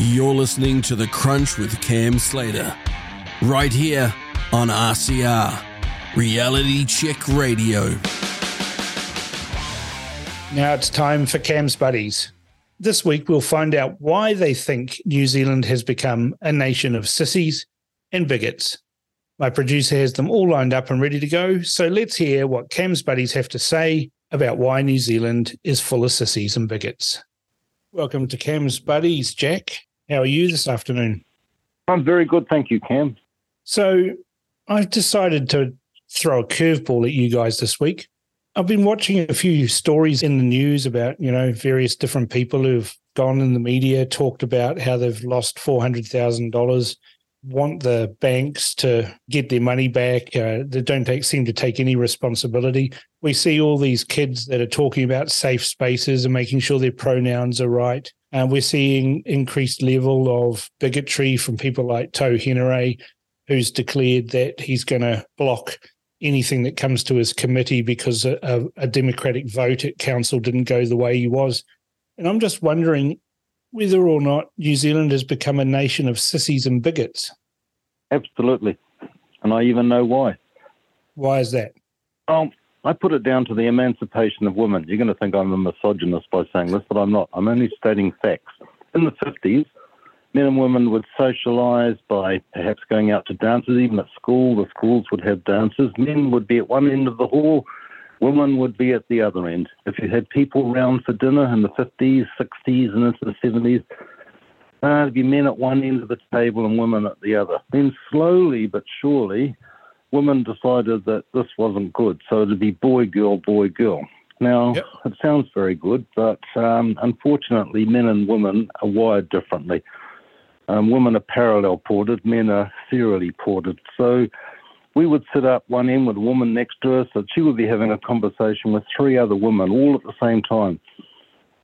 You're listening to The Crunch with Cam Slater, right here on RCR, Reality Check Radio. Now it's time for Cam's Buddies. This week, we'll find out why they think New Zealand has become a nation of sissies and bigots. My producer has them all lined up and ready to go, so let's hear what Cam's Buddies have to say about why New Zealand is full of sissies and bigots. Welcome to Cam's Buddies, Jack. How are you this afternoon? I'm very good, thank you, Cam. So, I've decided to throw a curveball at you guys this week. I've been watching a few stories in the news about, you know, various different people who've gone in the media, talked about how they've lost $400,000, want the banks to get their money back. Uh, they don't take, seem to take any responsibility. We see all these kids that are talking about safe spaces and making sure their pronouns are right. And uh, we're seeing increased level of bigotry from people like Tau Henare, who's declared that he's going to block anything that comes to his committee because a, a, democratic vote at council didn't go the way he was. And I'm just wondering whether or not New Zealand has become a nation of sissies and bigots. Absolutely. And I even know why. Why is that? Um, I put it down to the emancipation of women. You're going to think I'm a misogynist by saying this, but I'm not. I'm only stating facts. In the 50s, men and women would socialize by perhaps going out to dances, even at school. The schools would have dances. Men would be at one end of the hall, women would be at the other end. If you had people round for dinner in the 50s, 60s, and into the 70s, uh, there'd be men at one end of the table and women at the other. Then slowly but surely, women decided that this wasn't good. So it'd be boy, girl, boy, girl. Now, yep. it sounds very good, but um, unfortunately, men and women are wired differently. Um, women are parallel ported, men are serially ported. So we would sit up one end with a woman next to us, and she would be having a conversation with three other women all at the same time.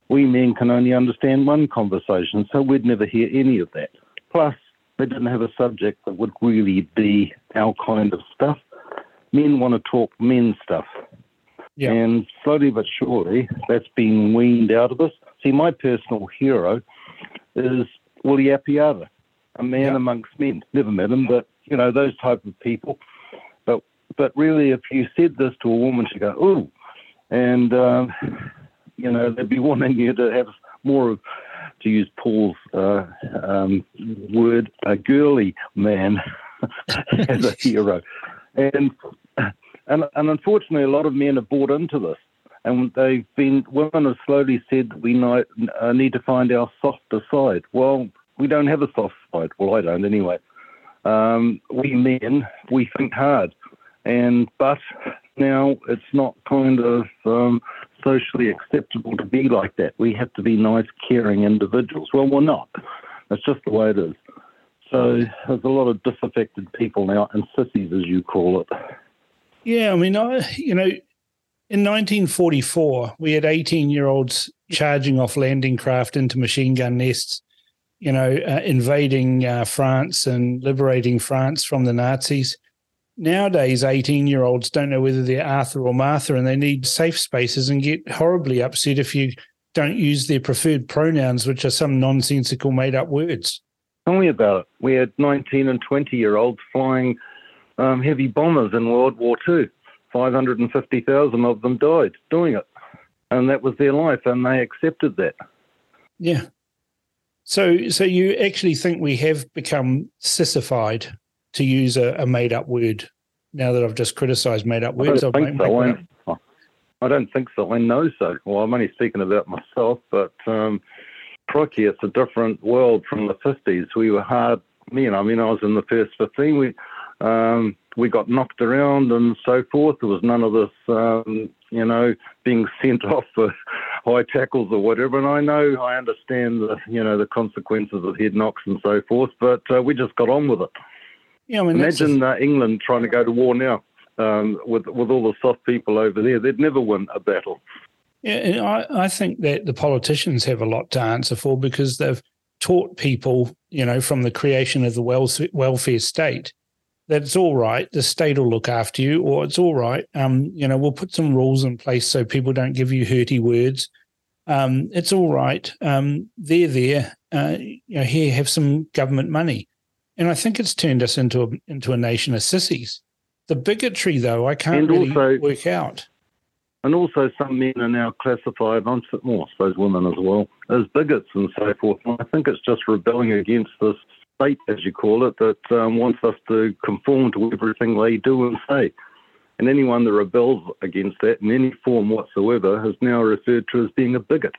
We men can only understand one conversation, so we'd never hear any of that. Plus, they didn't have a subject that would really be our kind of stuff. Men want to talk men stuff. Yeah. And slowly but surely, that's been weaned out of us. See, my personal hero is Willie Apiata, a man yeah. amongst men. Never met him, but you know those type of people. But really, if you said this to a woman, she'd go, "Ooh," and um, you know they'd be wanting you to have more of, to use Paul's uh, um, word, a girly man as a hero, and and and unfortunately, a lot of men have bought into this and they've been women have slowly said that we uh, need to find our softer side. Well, we don't have a soft side. Well, I don't anyway. Um, we men we think hard, and but now it's not kind of um, socially acceptable to be like that. We have to be nice, caring individuals. Well, we're not. It's just the way it is. So there's a lot of disaffected people now, and sissies, as you call it. Yeah, I mean, I, you know, in 1944, we had 18 year olds charging off landing craft into machine gun nests, you know, uh, invading uh, France and liberating France from the Nazis. Nowadays, 18 year olds don't know whether they're Arthur or Martha and they need safe spaces and get horribly upset if you don't use their preferred pronouns, which are some nonsensical made up words. Tell me about it. We had 19 and 20 year olds flying um, heavy bombers in World War II. 550,000 of them died doing it. And that was their life, and they accepted that. Yeah. So, so you actually think we have become sissified, to use a, a made-up word? Now that I've just criticised made-up words, I don't think so. I, I, don't think so. I know so. Well, I'm only speaking about myself, but um, crikey, it's a different world from the 50s. We were hard men. I mean, I was in the first 15. We um, we got knocked around and so forth. There was none of this, um, you know, being sent off for high tackles or whatever. And I know, I understand the, you know, the consequences of head knocks and so forth, but uh, we just got on with it. Yeah, I mean, Imagine uh, England trying to go to war now um, with with all the soft people over there. They'd never win a battle. Yeah, I, I think that the politicians have a lot to answer for because they've taught people, you know, from the creation of the welfare state that it's all right. The state will look after you, or it's all right. Um, you know, we'll put some rules in place so people don't give you hurty words. Um, it's all right. Um, they're there. uh, you know, here, have some government money. And I think it's turned us into a, into a nation of sissies. The bigotry, though, I can't And really also- work out. And also, some men are now classified, more, I suppose women as well, as bigots and so forth. And I think it's just rebelling against this state, as you call it, that um, wants us to conform to everything they do and say. And anyone that rebels against that in any form whatsoever is now referred to as being a bigot.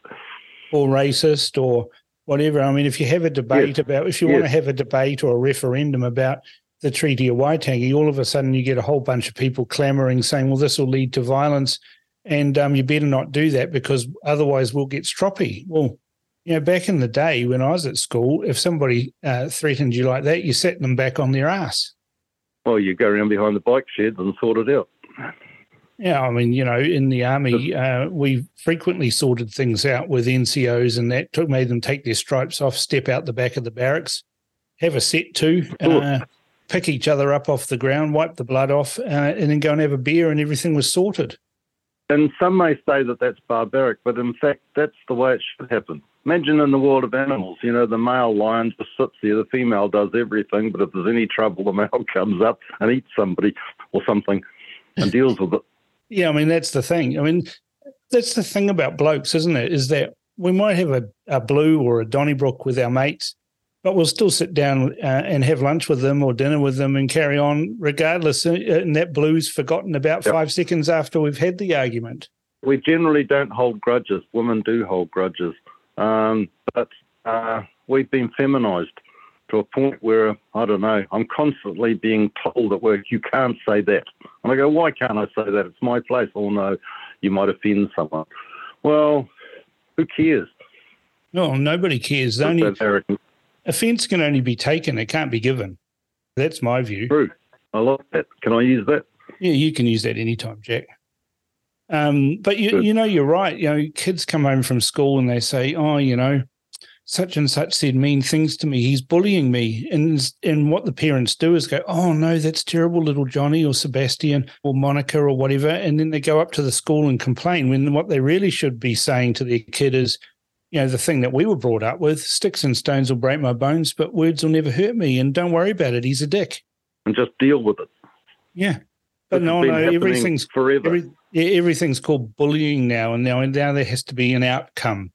or racist or whatever. I mean, if you have a debate Yes. about, if you want to have a debate or a referendum about the Treaty of Waitangi, all of a sudden you get a whole bunch of people clamoring saying, well, this will lead to violence and um, you better not do that because otherwise we'll get stroppy. Well, you know, back in the day when I was at school, if somebody uh, threatened you like that, you set them back on their ass. Well, you go around behind the bike shed and sort it out. Yeah, I mean, you know, in the army, uh, we frequently sorted things out with NCOs, and that took made them take their stripes off, step out the back of the barracks, have a set to, uh, pick each other up off the ground, wipe the blood off, uh, and then go and have a beer, and everything was sorted. And some may say that that's barbaric, but in fact, that's the way it should happen. Imagine in the world of animals, you know, the male lion just sits there, the female does everything, but if there's any trouble, the male comes up and eats somebody or something and deals with it. Yeah, I mean that's the thing. I mean, that's the thing about blokes, isn't it? Is that we might have a, a blue or a Donnybrook with our mates, but we'll still sit down uh, and have lunch with them or dinner with them and carry on regardless. uh, And that blue's forgotten about Yep. five seconds after we've had the argument. We generally don't hold grudges. Women do hold grudges. Um, but uh, we've been feminized to a point where, I don't know, I'm constantly being told at work, you can't say that. And I go, why can't I say that? It's my place. Oh, no, you might offend someone. Well, who cares? No, nobody cares. Only offence can only be taken; it can't be given. That's my view. True. I like that. Can I use that? Yeah, you can use that anytime, Jack. Um, but you, Good. you know, you're right. You know, kids come home from school and they say, "Oh, you know, such and such said mean things to me. He's bullying me." And and what the parents do is go, "Oh no, that's terrible, little Johnny or Sebastian or Monica or whatever," and then they go up to the school and complain. When what they really should be saying to their kid is, you know, the thing that we were brought up with: sticks and stones will break my bones, but words will never hurt me. And don't worry about it. He's a dick. And just deal with it. Yeah. But This no, no, everything's forever. Every, yeah, everything's called bullying now, and now and now there has to be an outcome,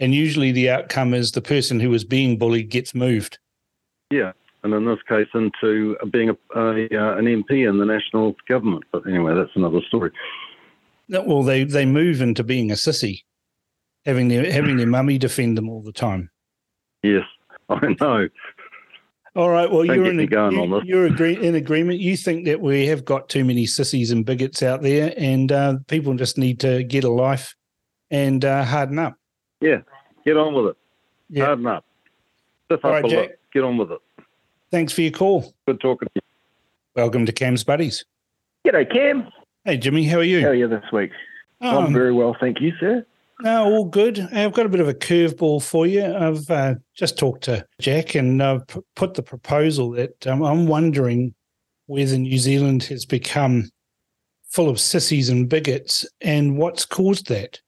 and usually the outcome is the person who is being bullied gets moved. Yeah, and in this case, into being a, a uh, an MP in the national government. But anyway, that's another story. No, Well, they they move into being a sissy, having their having their mummy defend them all the time. Yes, I know. All right, well, Don't you're in you, you're agree, in agreement. You think that we have got too many sissies and bigots out there, and uh, people just need to get a life and uh, harden up. Yeah, get on with it. Yeah. Harden up. Stiff All up right, a Jack. lot. Get on with it. Thanks for your call. Good talking to you. Welcome to Cam's Buddies. G'day, Cam. Hey, Jimmy, how are you? How are you this week? Um, I'm very well, thank you, sir. No, all good. I've got a bit of a curveball for you. I've uh, just talked to Jack and uh, p- put the proposal that um, I'm wondering whether New Zealand has become full of sissies and bigots and what's caused that.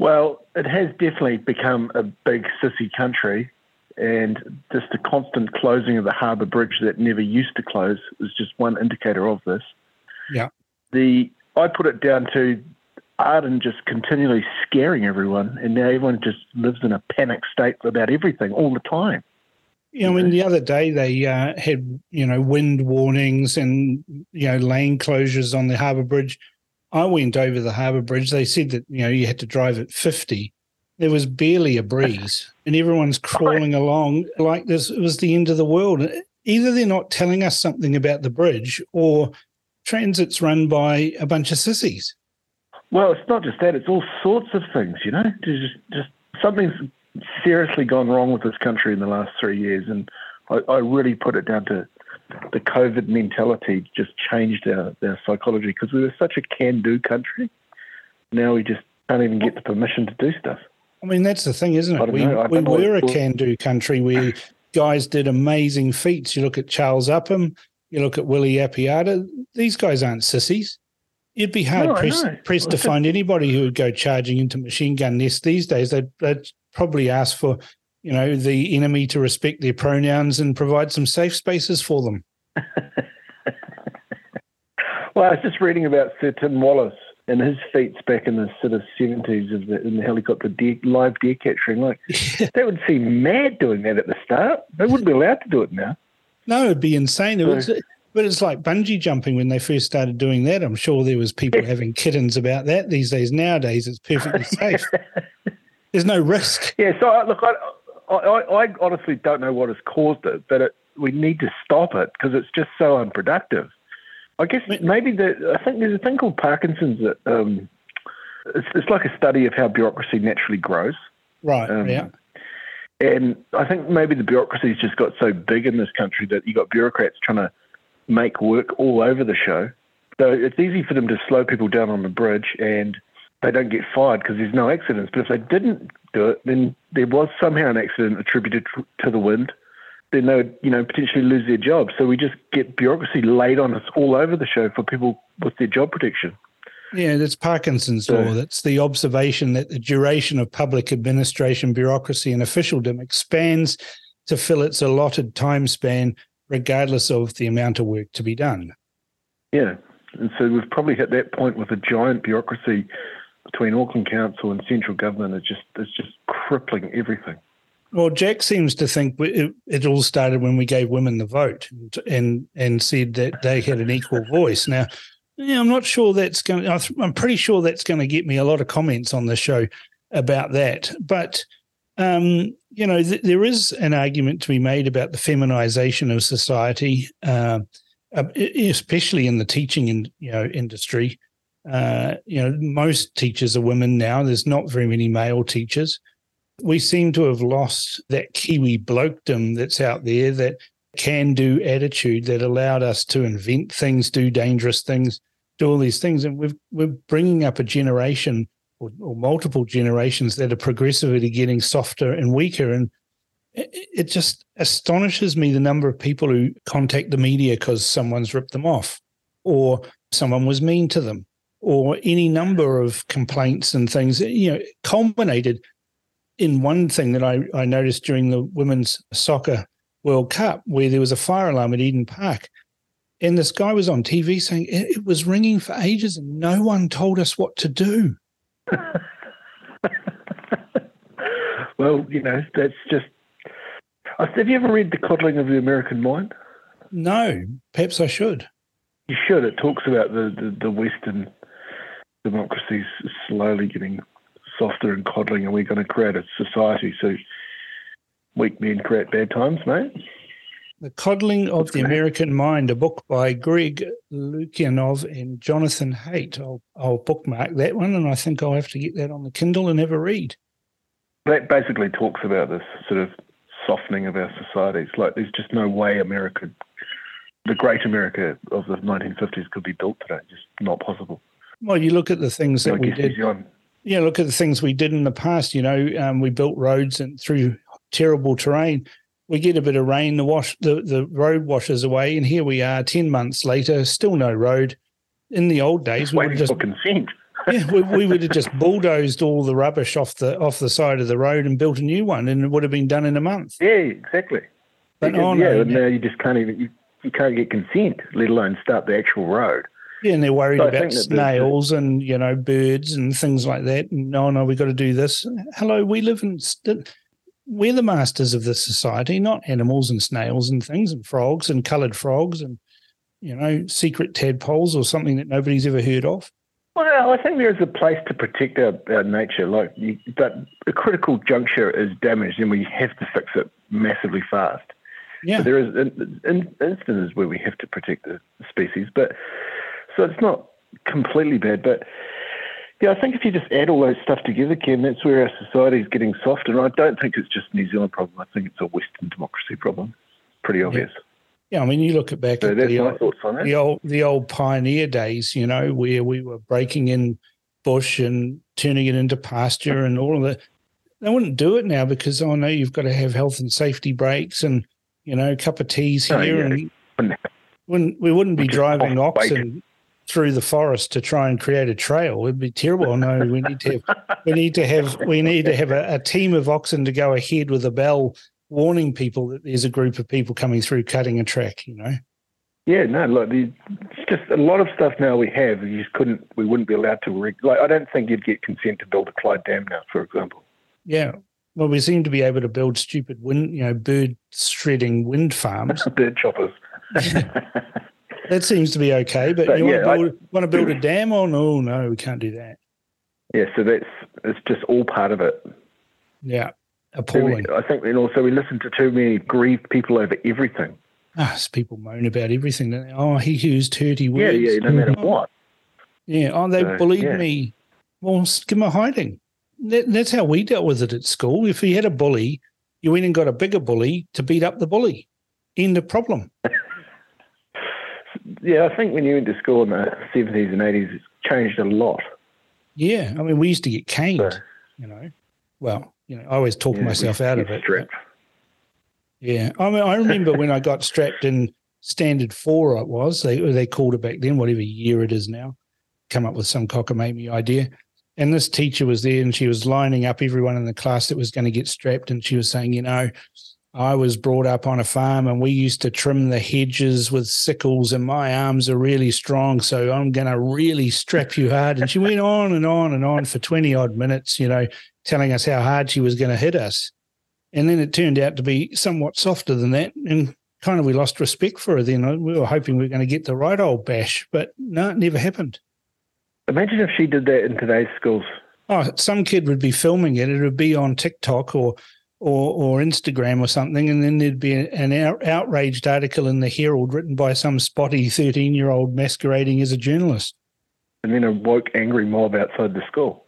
Well, it has definitely become a big sissy country, and just the constant closing of the harbour bridge that never used to close is just one indicator of this. Yeah. The I put it down to Ardern just continually scaring everyone, and now everyone just lives in a panic state about everything all the time. You know, I mean, the other day they uh, had, you know, wind warnings and, you know, lane closures on the harbour bridge. I went over the harbour bridge. They said that, you know, you had to drive at 50. There was barely a breeze and everyone's crawling along like this. It was the end of the world. Either they're not telling us something about the bridge or transit's run by a bunch of sissies. Well, it's not just that; it's all sorts of things. You know, just just something's seriously gone wrong with this country in the last three years, and I, I really put it down to the COVID mentality. Just changed our, our psychology because we were such a can-do country. Now we just can't even get the permission to do stuff. I mean, that's the thing, isn't it? We, know. We were a can do country where guys did amazing feats. You look at Charles Upham, you look at Willie Apiata, these guys aren't sissies. You'd be hard No, pressed, pressed to find anybody who would go charging into machine gun nests these days. They'd, they'd probably ask for you know, the enemy to respect their pronouns and provide some safe spaces for them. well, I was just reading about Sir Tim Wallis and his feats back in the sort of seventies of the in the helicopter deer, live deer capturing. Like they would seem mad doing that at the start. They wouldn't be allowed to do it now. No, it'd be insane. It was, but it's like bungee jumping when they first started doing that. I'm sure there was people having kittens about that these days. Nowadays, it's perfectly safe. There's no risk. Yeah. So look, I, I, I honestly don't know what has caused it, but it, we need to stop it because it's just so unproductive. I guess maybe the I think there's a thing called Parkinson's that um, it's, it's like a study of how bureaucracy naturally grows. Right. Um, yeah. And I think maybe the bureaucracy's just got so big in this country that you got bureaucrats trying to make work all over the show. So it's easy for them to slow people down on the bridge and they don't get fired because there's no accidents. But if they didn't do it, then there was somehow an accident attributed to the wind then they would, you know, potentially lose their job. So we just get bureaucracy laid on us all over the show for people with their job protection. Yeah, that's Parkinson's so, law. That's the observation that the duration of public administration, bureaucracy, and officialdom expands to fill its allotted time span, regardless of the amount of work to be done. Yeah, and so we've probably hit that point with a giant bureaucracy between Auckland Council and central government. is just it's just crippling everything. Well, Jack seems to think it, it, all started when we gave women the vote and, and and said that they had an equal voice. Now, yeah, I'm not sure that's going. to I'm pretty sure that's going to get me a lot of comments on the show about that. But um, you know, th- there is an argument to be made about the feminization of society, uh, especially in the teaching and you know industry. Uh, you know, most teachers are women now. There's not very many male teachers we seem to have lost that Kiwi blokedom that's out there, that can do attitude that allowed us to invent things, do dangerous things, do all these things. And we've, we're bringing up a generation or, or multiple generations that are progressively getting softer and weaker. And it, it just astonishes me the number of people who contact the media because someone's ripped them off or someone was mean to them or any number of complaints and things, you know, culminated in one thing that I, I noticed during the Women's Soccer World Cup, where there was a fire alarm at Eden Park, and this guy was on TV saying it, it was ringing for ages and no one told us what to do. well, you know, that's just. Uh, have you ever read The Coddling of the American Mind? No, perhaps I should. You should. It talks about the, the, the Western democracies slowly getting softer and coddling, and we're going to create a society so weak men create bad times, mate. The Coddling of the American Mind, a book by Greg Lukianoff and Jonathan Haidt. I'll, I'll bookmark that one, and I think I'll have to get that on the Kindle and have a read. That basically talks about this sort of softening of our societies. Like, there's just no way America, the great America of the 1950s, could be built today. Just not possible. Well, you look at the things that we did yeah, look at the things we did in the past. You know, um, we built roads and through terrible terrain. We get a bit of rain, the wash, the, the road washes away, and here we are, ten months later, still no road. In the old days, we would just consent. yeah, we, we would have just bulldozed all the rubbish off the off the side of the road and built a new one, and it would have been done in a month. Yeah, exactly. But oh, no, yeah, now you just can't even you, you can't get consent, let alone start the actual road. Yeah, and they're worried so about snails and you know birds and things like that. And no, no, we've got to do this. Hello, we live in. We're the masters of this society, not animals and snails and things and frogs and coloured frogs and you know secret tadpoles or something that nobody's ever heard of. Well, I think there is a place to protect our, our nature, like, you, but a critical juncture is damaged, and we have to fix it massively fast. Yeah, there is in, in instances where we have to protect the species, but so it's not completely bad, but yeah, I think if you just add all those stuff together, Ken, that's where our society is getting soft. And I don't think it's just a New Zealand problem. I think it's a Western democracy problem. Pretty obvious. Yeah. Yeah, I mean, you look at back so at the old, the old, the old pioneer days, you know, where we were breaking in bush and turning it into pasture and all of that. They wouldn't do it now because oh no, you've got to have health and safety breaks and you know, a cup of teas here yeah. and when we wouldn't be driving oxen through the forest to try and create a trail. It'd be terrible. No, we need to have we need to have we need to have a, a team of oxen to go ahead with a bell warning people that there's a group of people coming through cutting a track. You know. Yeah, no, look, it's just a lot of stuff now we have. You just couldn't, we wouldn't be allowed to. Reg- like, I don't think you'd get consent to build a Clyde Dam now, for example. Yeah, well, we seem to be able to build stupid wind, you know, bird shredding wind farms. bird choppers. that seems to be okay, but, but you yeah, want, to build, I, want to build a dam? Oh no, no, we can't do that. Yeah, so that's it's just all part of it. Yeah, appalling. I think, and also we listen to too many grieved people over everything. Ah, people moan about everything. Oh, he used dirty words. Yeah, yeah, no matter what. Yeah, oh, they so, bullied yeah. me. Well, give him a hiding. That, that's how we dealt with it at school. If you had a bully, you went and got a bigger bully to beat up the bully. End of problem. yeah, I think when you went to school in the 70s and 80s, it's changed a lot. Yeah, I mean, we used to get caned, so, you know. Well, you know, I always talk yeah, myself out of it. Stripped. Yeah, I mean, I remember when I got strapped in standard four. It was they they called it back then, whatever year it is now. Come up with some cockamamie idea, and this teacher was there, and she was lining up everyone in the class that was going to get strapped, and she was saying, you know, I was brought up on a farm, and we used to trim the hedges with sickles, and my arms are really strong, so I'm going to really strap you hard. And she went on and on and on for twenty odd minutes, you know, telling us how hard she was going to hit us. And then it turned out to be somewhat softer than that. And kind of we lost respect for her then. We were hoping we were going to get the right old bash, but no, it never happened. Imagine if she did that in today's schools. Oh, some kid would be filming it. It would be on TikTok or or, or Instagram or something, and then there'd be an out, outraged article in the Herald written by some spotty thirteen-year-old masquerading as a journalist. And then a woke, angry mob outside the school.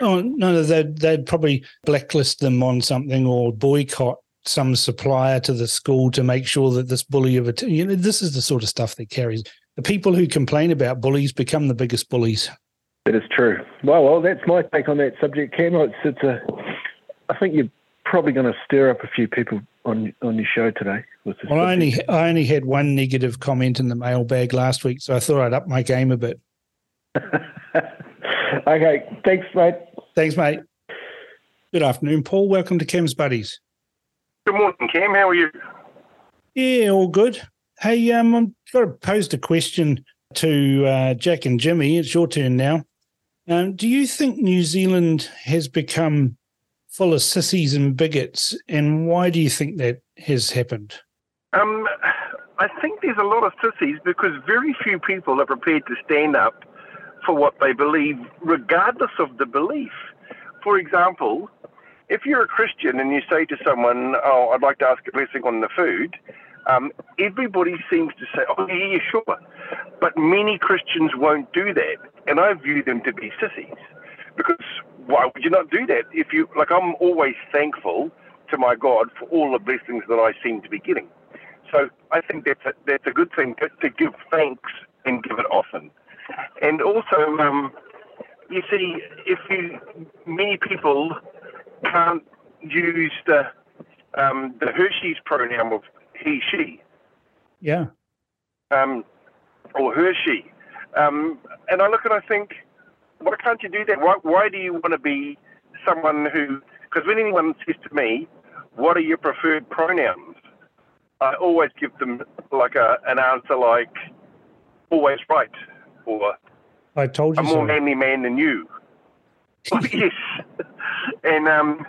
Oh no, they'd they'd probably blacklist them on something or boycott some supplier to the school to make sure that this bully of a you know this is the sort of stuff that carries. The people who complain about bullies become the biggest bullies. That is true. Well, well, that's my take on that subject, Cam. It's, it's a. I think you're probably going to stir up a few people on on your show today. well, subject. I only I only had one negative comment in the mailbag last week, so I thought I'd up my game a bit. okay, thanks, mate. Thanks, mate. Good afternoon, Paul. Welcome to Cam's Buddies. Good morning, Cam. How are you? Yeah, all good. Hey, um, I've got to pose a question to uh, Jack and Jimmy. It's your turn now. Um, do you think New Zealand has become full of sissies and bigots, and why do you think that has happened? Um, I think there's a lot of sissies because very few people are prepared to stand up for what they believe, regardless of the belief. For example, if you're a Christian and you say to someone, "Oh, I'd like to ask a blessing on the food," um, everybody seems to say, "Oh, yeah, sure," but many Christians won't do that, and I view them to be sissies because why would you not do that? If you like, I'm always thankful to my God for all the blessings that I seem to be getting. So I think that's a, that's a good thing to, to give thanks and give it often. And also, um, you see, if you many people can't use the um, the Hershey's pronoun of he she. Yeah. Um, or Hershey. Um, and I look and I think, why can't you do that? Why, why do you want to be someone who? Because when anyone says to me, "What are your preferred pronouns?" I always give them like a an answer like, "Always right." or I told you a more so. manly man than you. yes, and um,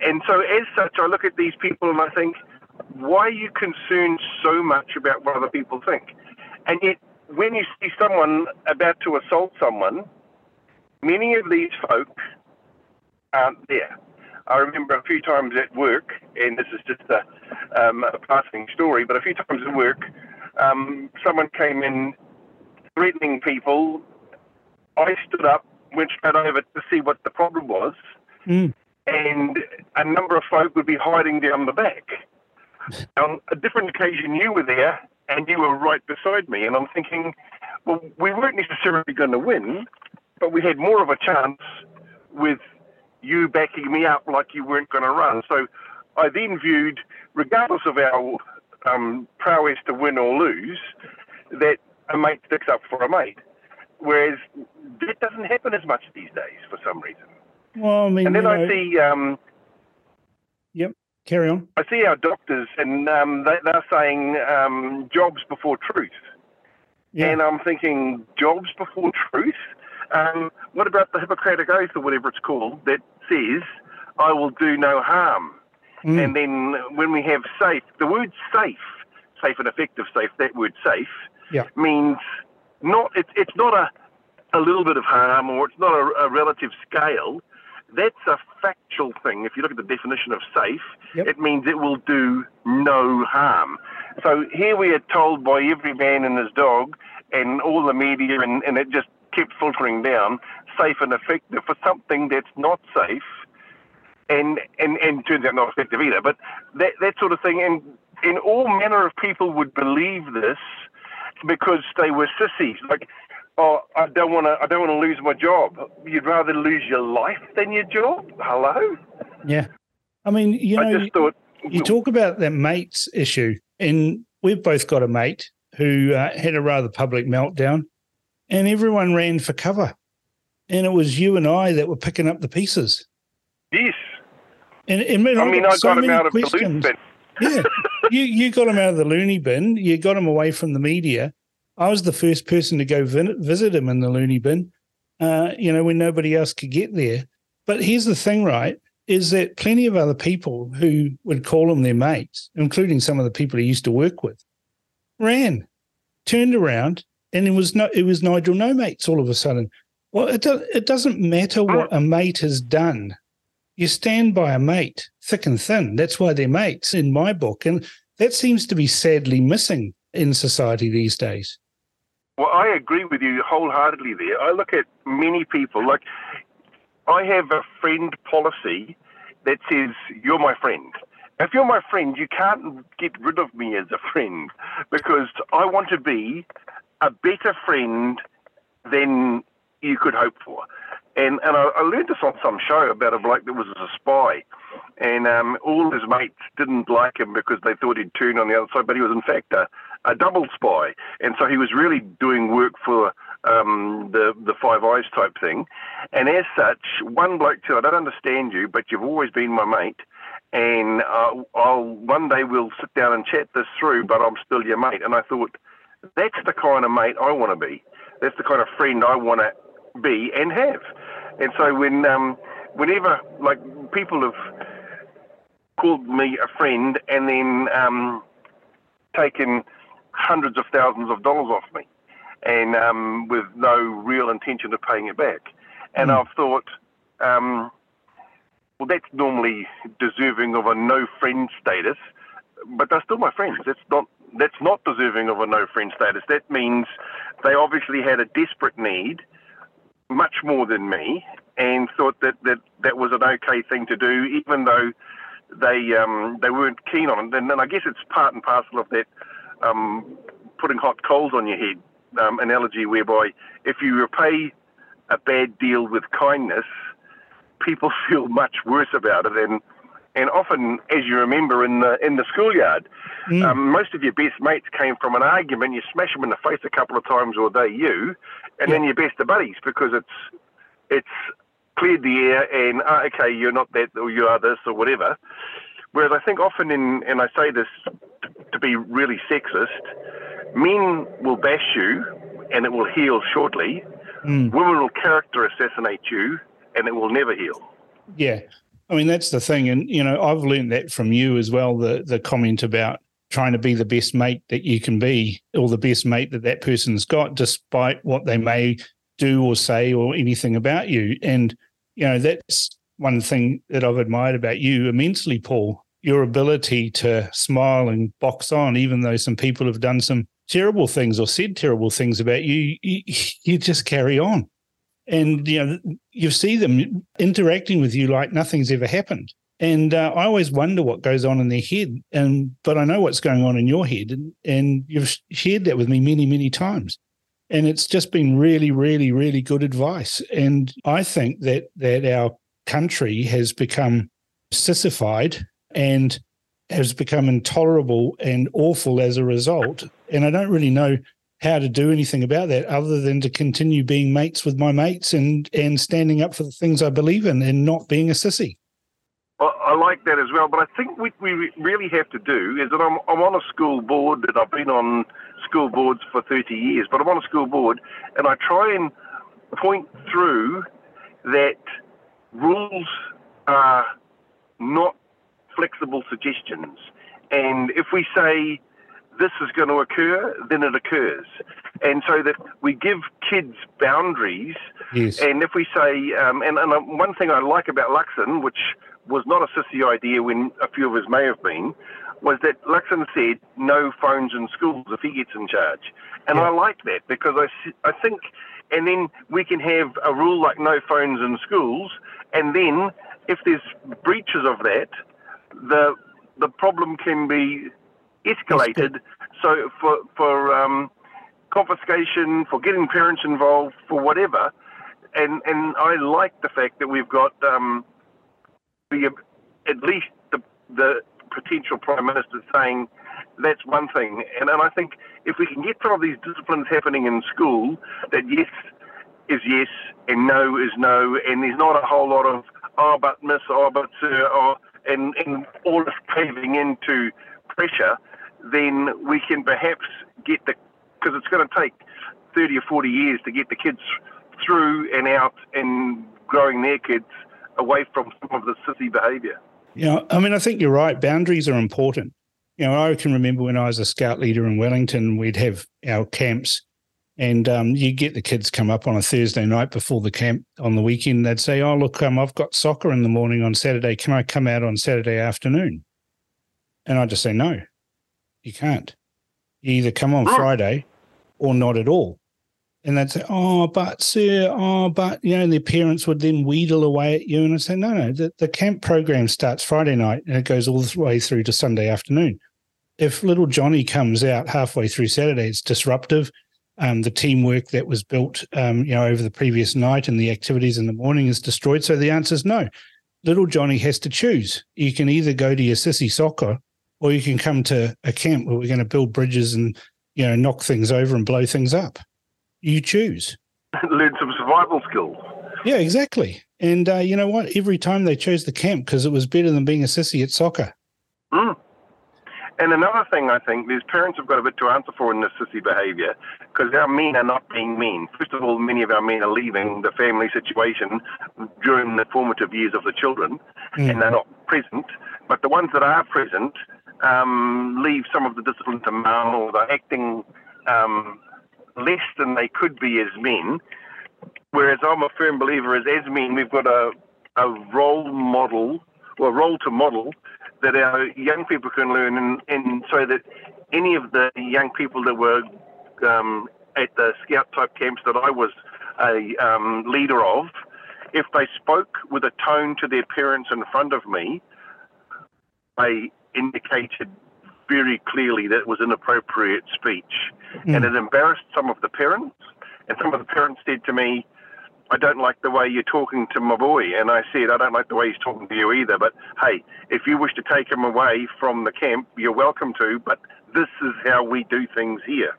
and so as such, I look at these people and I think, why are you concerned so much about what other people think? And yet, when you see someone about to assault someone, many of these folk aren't there. I remember a few times at work, and this is just a, um, a passing story, but a few times at work, um, someone came in threatening people, I stood up, went straight over to see what the problem was, mm. and a number of folk would be hiding down the back. On a different occasion, you were there and you were right beside me, and I'm thinking, well, we weren't necessarily going to win, but we had more of a chance with you backing me up like you weren't going to run. So I then viewed, regardless of our um, prowess to win or lose, that a mate sticks up for a mate. Whereas that doesn't happen as much these days for some reason. Well, I mean, And then I know- see um, carry on. I see our doctors, and um, they, they're saying um, jobs before truth. Yeah. And I'm thinking, jobs before truth? Um, what about the Hippocratic Oath or whatever it's called that says, I will do no harm? Mm. And then when we have safe, the word safe, safe and effective safe, that word safe Yeah. means not, it's, it's not a, a little bit of harm or it's not a, a relative scale. That's a factual thing. If you look at the definition of safe, Yep. it means it will do no harm. So here we are told by every man and his dog and all the media, and, and it just kept filtering down, safe and effective for something that's not safe and, and, and turns out not effective either. But that, that sort of thing, and, and all manner of people would believe this because they were sissies. Like, oh, I don't want to, I don't want to lose my job. You'd rather lose your life than your job. Hello. Yeah. I mean, you know, I just thought you talk about that mates issue, and we've both got a mate who uh, had a rather public meltdown, and everyone ran for cover. And it was you and I that were picking up the pieces. yes. And, and I mean, got I so got him out of the loop, questions. but yeah, you you got him out of the loony bin. You got him away from the media. I was the first person to go vi- visit him in the loony bin. Uh, you know, when nobody else could get there. But here's the thing, right? Is that plenty of other people who would call him their mates, including some of the people he used to work with, ran, turned around, and it was no, it was Nigel no mates all of a sudden. Well, it do, it doesn't matter what ah. a mate has done. You stand by a mate, thick and thin. That's why they're mates in my book, and that seems to be sadly missing in society these days. Well, I agree with you wholeheartedly there. I look at many people, like, I have a friend policy that says, You're my friend. If you're my friend, you can't get rid of me as a friend because I want to be a better friend than you could hope for. And and I, I learned this on some show about a bloke that was a spy, and um, all his mates didn't like him because they thought he'd turn on the other side, but he was in fact a, a double spy, and so he was really doing work for um, the the Five Eyes type thing. And as such, one bloke said, "I don't understand you, but you've always been my mate." And uh, I'll one day we'll sit down and chat this through, but I'm still your mate. And I thought, that's the kind of mate I want to be. That's the kind of friend I want to be and have. And so when um, whenever like people have called me a friend and then um, taken hundreds of thousands of dollars off me, and um, with no real intention of paying it back, and I've thought. Um, well, that's normally deserving of a no friend status, but they're still my friends. That's not that's not deserving of a no friend status. That means they obviously had a desperate need, much more than me, and thought that that, that was an okay thing to do, even though they um, they weren't keen on it. And I guess it's part and parcel of that um, putting hot coals on your head um, analogy, whereby if you repay a bad deal with kindness, people feel much worse about it. And and often, as you remember in the in the schoolyard, Mm. um, most of your best mates came from an argument. You smash them in the face a couple of times, or they you, and then you're best of buddies because it's it's cleared the air and uh, okay, you're not that or you are this or whatever. Whereas I think often in and I say this t- to be really sexist, men will bash you and it will heal shortly. Mm. Women will character assassinate you and it will never heal. Yeah. I mean, that's the thing. And, you know, I've learned that from you as well the, the comment about trying to be the best mate that you can be or the best mate that that person's got, despite what they may do or say or anything about you. And, you know, that's one thing that I've admired about you immensely, Paul your ability to smile and box on, even though some people have done some terrible things or said terrible things about you, you, you just carry on and you know you see them interacting with you like nothing's ever happened. And uh, i always wonder what goes on in their head and but i know what's going on in your head and, and you've shared that with me many many times. And it's just been really really really good advice. And i think that that our country has become sissified and has become intolerable and awful as a result. And i don't really know how to do anything about that other than to continue being mates with my mates and and standing up for the things I believe in and not being a sissy. I like that as well, but I think what we really have to do is that I'm, I'm on a school board that I've been on school boards for 30 years, but I'm on a school board and I try and point through that rules are not flexible suggestions. And if we say this is going to occur, then it occurs. And so that we give kids boundaries. Yes. And if we say, um, and, and um, one thing I like about Luxon, which was not a sissy idea when a few of us may have been, was that Luxon said no phones in schools if he gets in charge. And Yeah. I like that because I, I think, and then we can have a rule like no phones in schools, and then if there's breaches of that, the the problem can be escalated. So for for um, confiscation, for getting parents involved, for whatever, and and I like the fact that we've got um, the at least the the potential prime minister saying that's one thing, and and I think if we can get some of these disciplines happening in school, that yes is yes and no is no, and there's not a whole lot of oh but miss, oh but sir, oh, and and all this caving into pressure, then we can perhaps get the because it's going to take 30 or 40 years to get the kids through and out and growing their kids away from some of the sissy behaviour. Know, I mean, I think you're right. Boundaries are important. You know, I can remember when I was a scout leader in Wellington, we'd have our camps, and um, you get the kids come up on a Thursday night before the camp on the weekend. They'd say, "Oh, look, um, I've got soccer in the morning on Saturday. Can I come out on Saturday afternoon?" And I'd just say, "No, you can't. You either come on Friday or not at all." And they'd say, "Oh, but sir, oh, but you know," their parents would then wheedle away at you, and I'd say, "No, no, the, the camp program starts Friday night and it goes all the way through to Sunday afternoon. If little Johnny comes out halfway through Saturday, it's disruptive. Um, the teamwork that was built, um, you know, over the previous night and the activities in the morning is destroyed. So the answer is no. Little Johnny has to choose. You can either go to your sissy soccer, or you can come to a camp where we're going to build bridges and you know knock things over and blow things up. You choose. Learn some survival skills. Yeah, exactly. And uh, you know what? Every time they chose the camp because it was better than being a sissy at soccer. Mm. And another thing I think these parents have got a bit to answer for in this sissy behaviour because our men are not being mean. First of all, many of our men are leaving the family situation during the formative years of the children Mm. and they're not present. But the ones that are present um, leave some of the discipline to mum or they're acting um, less than they could be as men. Whereas I'm a firm believer as as men, we've got a, a role model, or a role to model that our young people can learn, and, and so that any of the young people that were um, at the scout type camps that I was a um, leader of, if they spoke with a tone to their parents in front of me, I indicated very clearly that it was inappropriate speech, mm. and it embarrassed some of the parents. And some of the parents said to me, I don't like the way you're talking to my boy. And I said, I don't like the way he's talking to you either. But hey, if you wish to take him away from the camp, you're welcome to. But this is how we do things here.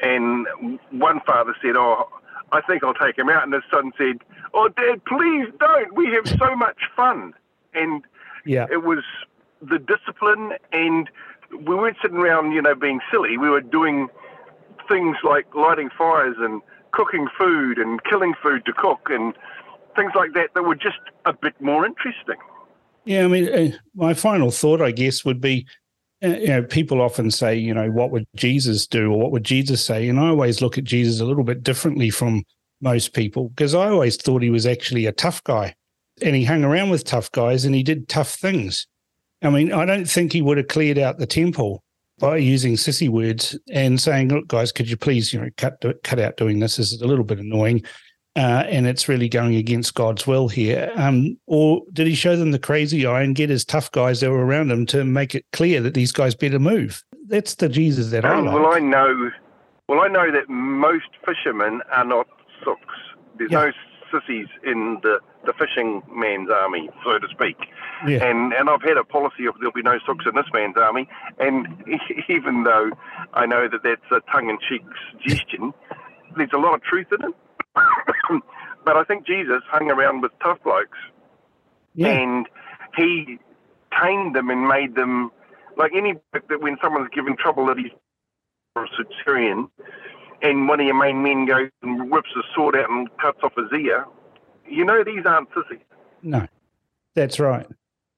And one father said, Oh, I think I'll take him out. And his son said, Oh, Dad, please don't. We have so much fun. And Yeah. it was the discipline, and we weren't sitting around, you know, being silly. We were doing things like lighting fires and cooking food and killing food to cook and things like that that were just a bit more interesting. Yeah, I mean, uh, my final thought, I guess, would be, uh, you know, people often say, you know, what would Jesus do or what would Jesus say? And I always look at Jesus a little bit differently from most people because I always thought he was actually a tough guy, and he hung around with tough guys and he did tough things. I mean, I don't think he would have cleared out the temple by using sissy words and saying, "Look, guys, could you please, you know, cut cut out doing this? This is a little bit annoying." uh, and it's really going against God's will here. Um, or did he show them the crazy eye and get his tough guys that were around him to make it clear that these guys better move? That's the Jesus that I like. well, I know, well, I know that most fishermen are not sooks. There's Yeah. no sissies in the the fishing man's army, so to speak. Yeah. And and I've had a policy of there'll be no sooks in this man's army. And even though I know that that's a tongue-in-cheek suggestion, there's a lot of truth in it. but I think Jesus hung around with tough blokes, Yeah. and he tamed them and made them like any that when someone's given trouble that he's a centurion, and one of your main men goes and whips his sword out and cuts off his ear. You know these aren't sissies. No, that's right.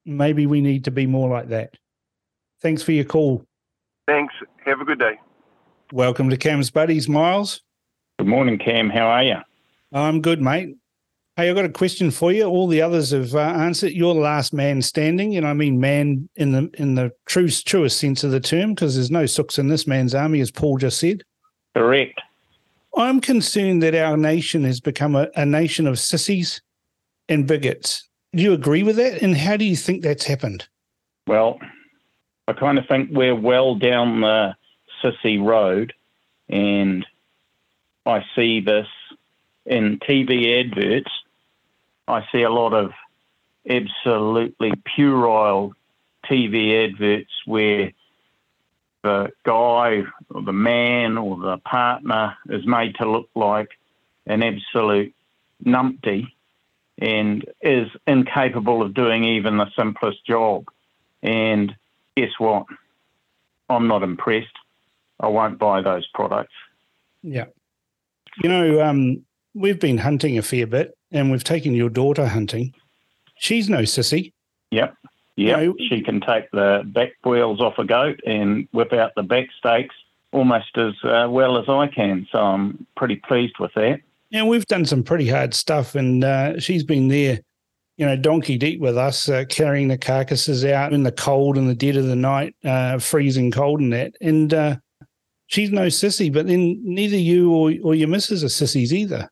Maybe we need to be more like that. Thanks for your call. Thanks. Have a good day. Welcome to Cam's Buddies, Miles. Good morning, Cam. How are you? I'm good, mate. Hey, I've got a question for you. All the others have uh, answered. You're the last man standing, and I mean man in the in the true truest sense of the term, because there's no sooks in this man's army, as Paul just said. Correct. I'm concerned that our nation has become a, a nation of sissies and bigots. Do you agree with that? And how do you think that's happened? Well, I kind of think we're well down the sissy road, and I see this in TV adverts. I see a lot of absolutely puerile TV adverts where the guy or the man or the partner is made to look like an absolute numpty and is incapable of doing even the simplest job. And guess what? I'm not impressed. I won't buy those products. Yeah. You know, um, we've been hunting a fair bit and we've taken your daughter hunting. She's no sissy. Yep. No. She can take the back wheels off a goat and whip out the back stakes almost as uh, well as I can. So I'm pretty pleased with that. Yeah, we've done some pretty hard stuff, and uh, she's been there, you know, donkey deep with us, uh, carrying the carcasses out in the cold and the dead of the night, uh, freezing cold and that. And uh, she's no sissy, but then neither you or, or your missus are sissies either.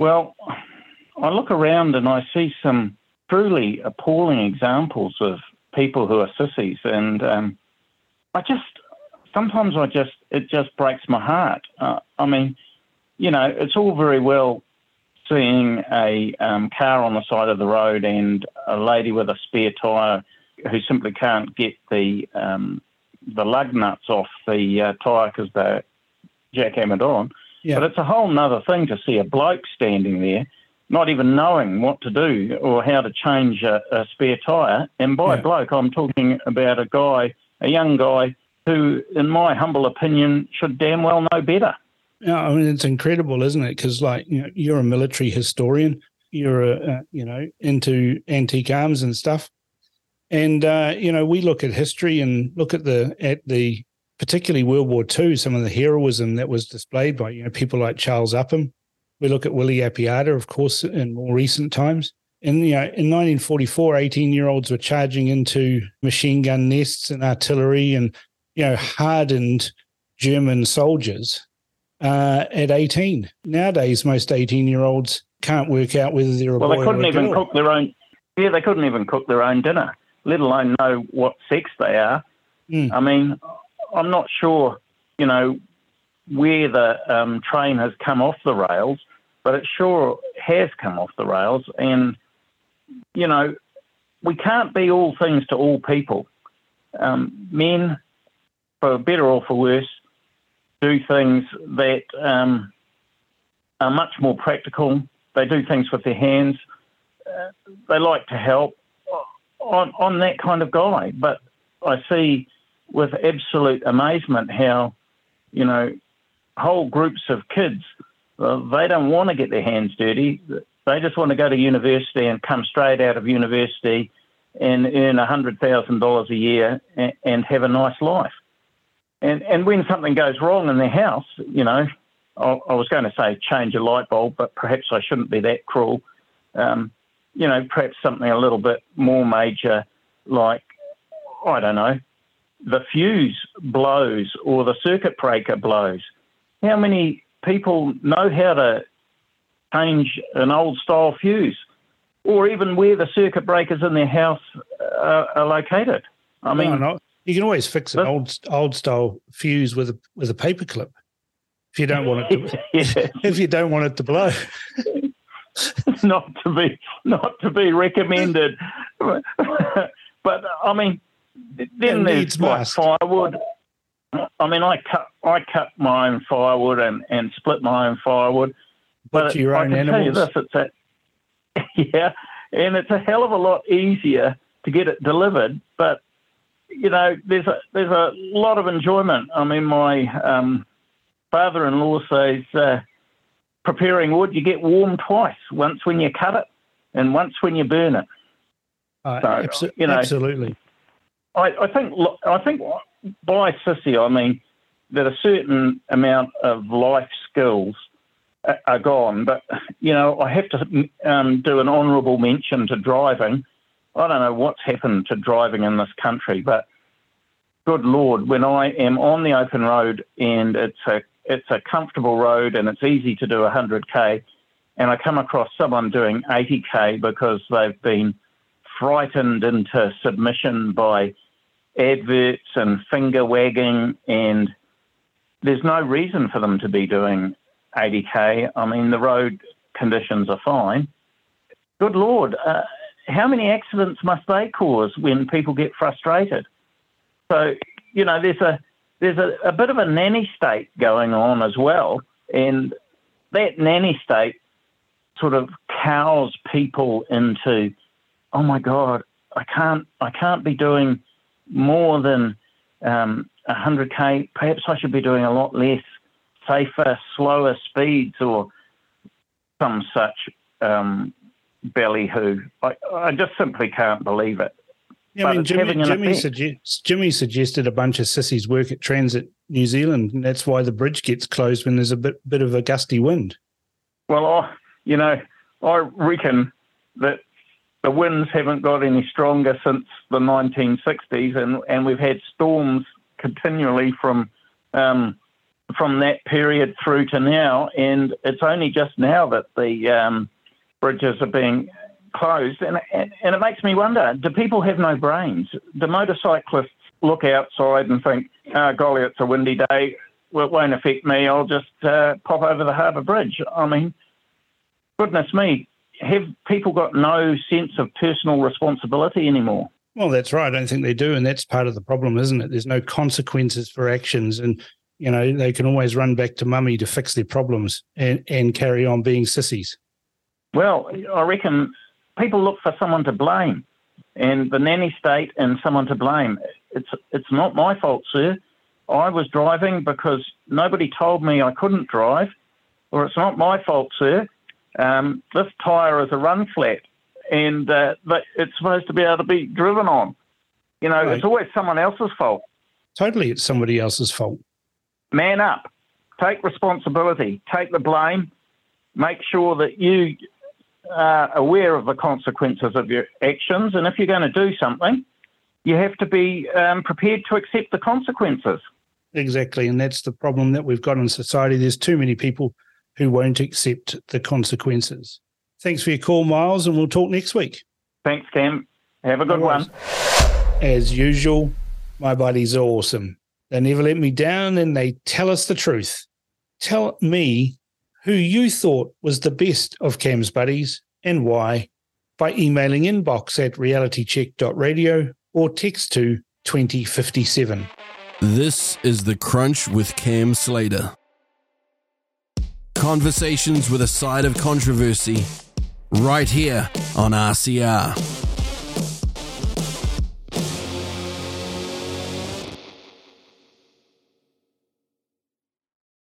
Well, I look around and I see some truly appalling examples of people who are sissies, and um, I just sometimes I just it just breaks my heart. Uh, I mean, you know, it's all very well seeing a um, car on the side of the road and a lady with a spare tyre who simply can't get the um, the lug nuts off the uh, tyre because they're jackhammered on. Yeah. But it's a whole nother thing to see a bloke standing there, not even knowing what to do or how to change a, a spare tyre. And by Yeah. bloke, I'm talking about a guy, a young guy, who, in my humble opinion, should damn well know better. Yeah, I mean, it's incredible, isn't it? Because, like, you know, you're a military historian, you're, a, uh, you know, into antique arms and stuff. And, uh, you know, we look at history and look at the, at the, particularly World War II, some of the heroism that was displayed by, you know, people like Charles Upham. We look at Willie Apiata, of course, in more recent times. And, you know, in 1944, 18 year olds were charging into machine gun nests and artillery and, you know, hardened German soldiers uh, at 18. Nowadays, most 18 year olds can't work out whether they're a Well, boy they couldn't even cook their own. Yeah, they couldn't even cook their own dinner, let alone know what sex they are. Mm. I mean, I'm not sure, you know, where the um, train has come off the rails, but it sure has come off the rails. And, you know, we can't be all things to all people. Um, men, for better or for worse, do things that um, are much more practical. They do things with their hands. Uh, they like to help. I'm that kind of guy. But I see with absolute amazement how, you know, whole groups of kids, they don't want to get their hands dirty. They just want to go to university and come straight out of university and earn $100,000 a year and, and have a nice life. And, and when something goes wrong in their house, you know, I, I was going to say change a light bulb, but perhaps I shouldn't be that cruel. Um, you know, perhaps something a little bit more major, like, I don't know, the fuse blows or the circuit breaker blows. How many people know how to change an old style fuse or even where the circuit breakers in their house uh, are located? I mean, no, no. You can always fix an old old style fuse with a with a paper clip if you don't want it to yeah. if you don't want it to blow. not to be not to be recommended. but I mean, then there's like firewood. I mean, I cut I cut my own firewood and, and split my own firewood. But your I own can animals. tell you this: it's a yeah, and it's a hell of a lot easier to get it delivered. But you know, there's a there's a lot of enjoyment. I mean, my um, father-in-law says uh, preparing wood, you get warm twice: once when you cut it, and once when you burn it. Uh, So, abso- you know, absolutely. I, I think I think by sissy I mean that a certain amount of life skills are gone. But you know, I have to um, do an honourable mention to driving. I don't know what's happened to driving in this country, but good lord, when I am on the open road and it's a it's a comfortable road and it's easy to do 100k, and I come across someone doing 80k because they've been frightened into submission by adverts and finger wagging, and there's no reason for them to be doing 80k. I mean, the road conditions are fine. Good Lord, uh, how many accidents must they cause when people get frustrated? So, you know, there's a there's a, a bit of a nanny state going on as well, and that nanny state sort of cows people into, oh my God, I can't I can't be doing more than um, 100k. Perhaps I should be doing a lot less, safer, slower speeds, or some such um, ballyhoo. I, I just simply can't believe it. Yeah, I mean, Jimmy, Jimmy, effect. sugge- Jimmy suggested a bunch of sissies work at Transit New Zealand, and that's why the bridge gets closed when there's a bit bit of a gusty wind. Well, I, you know, I reckon that the winds haven't got any stronger since the 1960s, and, and we've had storms continually from um, from that period through to now, and it's only just now that the um, bridges are being closed, and, and and it makes me wonder: Do people have no brains? Do motorcyclists look outside and think, "Oh, golly, it's a windy day. Well, it won't affect me. I'll just uh, pop over the harbour bridge." I mean, goodness me, have people got no sense of personal responsibility anymore? Well, that's right. I don't think they do, and that's part of the problem, isn't it? There's no consequences for actions, and you know they can always run back to mummy to fix their problems and and carry on being sissies. Well, I reckon people look for someone to blame, and the nanny state and someone to blame. It's it's not my fault, sir. I was driving because nobody told me I couldn't drive, or it's not my fault, sir. Um, this tyre is a run flat, and uh, but it's supposed to be able to be driven on. You know, Right. it's always someone else's fault. Totally, it's somebody else's fault. man up, take responsibility, take the blame, make sure that you are aware of the consequences of your actions. And if you're going to do something, you have to be um, prepared to accept the consequences. Exactly, and that's the problem that we've got in society. There's too many people who won't accept the consequences. Thanks for your call, Miles, and we'll talk next week. Thanks, Cam. Have a good one. As usual, my buddies are awesome. They never let me down and they tell us the truth. Tell me who you thought was the best of Cam's buddies and why by emailing inbox at realitycheck.radio or text to 2057. This is The Crunch with Cam Slater. Conversations with a side of controversy, right here on RCR.